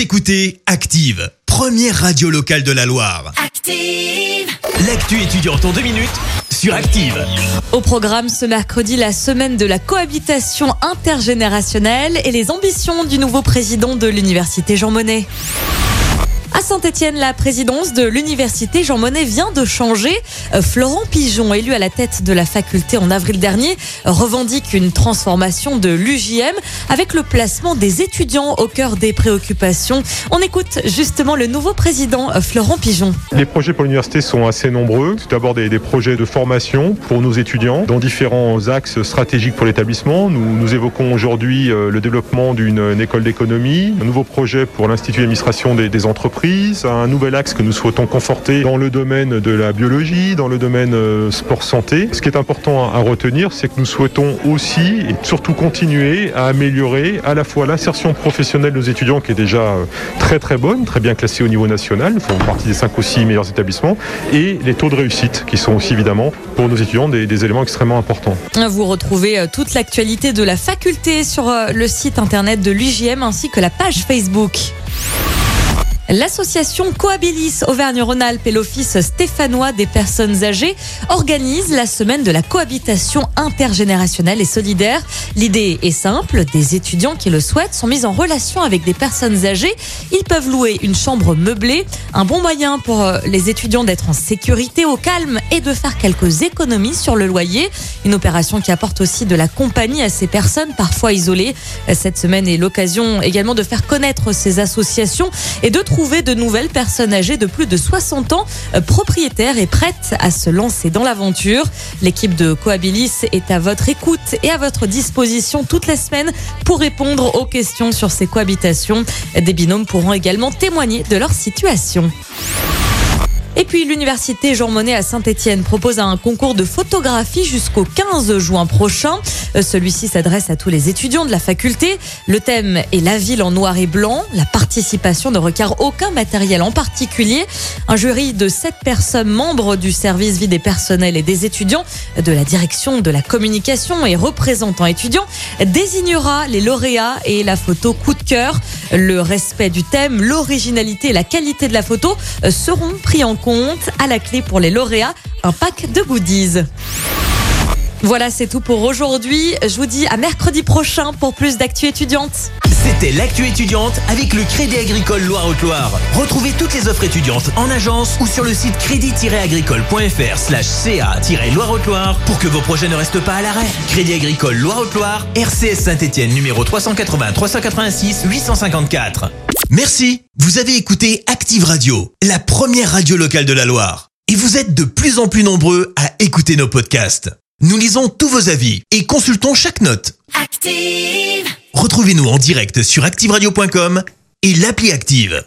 Vous écoutez Active, première radio locale de la Loire. Active. L'actu étudiante en deux minutes sur Active. Au programme ce mercredi, la semaine de la cohabitation intergénérationnelle et les ambitions du nouveau président de l'université Jean Monnet. À Saint-Etienne, la présidence de l'université Jean Monnet vient de changer. Euh, Florent Pigeon, élu à la tête de la faculté en avril dernier, revendique une transformation de l'UJM avec le placement des étudiants au cœur des préoccupations. On écoute justement le nouveau président euh, Florent Pigeon. Les projets pour l'université sont assez nombreux. Tout d'abord des, projets de formation pour nos étudiants dans différents axes stratégiques pour l'établissement. Nous, évoquons aujourd'hui euh, le développement d'une une école d'économie, un nouveau projet pour l'Institut d'administration des entreprises, un nouvel axe que nous souhaitons conforter dans le domaine de la biologie, dans le domaine euh, sport-santé. Ce qui est important à, retenir, c'est que nous souhaitons aussi et surtout continuer à améliorer à la fois l'insertion professionnelle de nos étudiants qui est déjà euh, très très bonne, très bien classée au niveau national, font partie des 5 ou 6 meilleurs établissements, et les taux de réussite qui sont aussi évidemment pour nos étudiants des, des éléments extrêmement importants. Vous retrouvez euh, toute l'actualité de la faculté sur le site internet de l'UJM ainsi que la page Facebook. L'association Coabilis Auvergne-Rhône-Alpes et l'Office stéphanois des personnes âgées organisent la semaine de la cohabitation intergénérationnelle et solidaire. L'idée est simple, des étudiants qui le souhaitent sont mis en relation avec des personnes âgées. Ils peuvent louer une chambre meublée, un bon moyen pour euh, les étudiants d'être en sécurité, au calme et de faire quelques économies sur le loyer. Une opération qui apporte aussi de la compagnie à ces personnes parfois isolées. Cette semaine est l'occasion également de faire connaître ces associations et de trouver de nouvelles personnes âgées de plus de 60 ans euh, propriétaires et prêtes à se lancer dans l'aventure. L'équipe de Coabilis est à votre écoute et à votre disposition toute la semaine pour répondre aux questions sur ces cohabitations. Des binômes pourront également témoigner de leur situation. Et puis l'université Jean Monnet à Saint-Etienne propose un concours de photographie jusqu'au 15 juin prochain. Euh, Celui-ci s'adresse à tous les étudiants de la faculté. Le thème est la ville en noir et blanc. La participation ne requiert aucun matériel en particulier. Un jury de sept personnes membres du service vie des personnels et des étudiants de la direction de la communication et représentants étudiants désignera les lauréats et la photo coup de cœur. Le respect du thème, l'originalité et la qualité de la photo euh, seront pris en compte. À la clé pour les lauréats, un pack de goodies. Voilà, c'est tout pour aujourd'hui. Je vous dis à mercredi prochain pour plus d'actu étudiante. C'était l'actu étudiante avec le Crédit Agricole Loire-Haute-Loire. Retrouvez toutes les offres étudiantes en agence ou sur le site crédit-agricole.fr slash ca-loire-haute-loire pour que vos projets ne restent pas à l'arrêt. Crédit Agricole Loire-Haute-Loire, RCS Saint-Etienne numéro 380 386 854. Merci. Vous avez écouté Active Radio, la première radio locale de la Loire. Et vous êtes de plus en plus nombreux à écouter nos podcasts. Nous lisons tous vos avis et consultons chaque note. Active. Retrouvez-nous en direct sur activeradio.com et l'appli Active.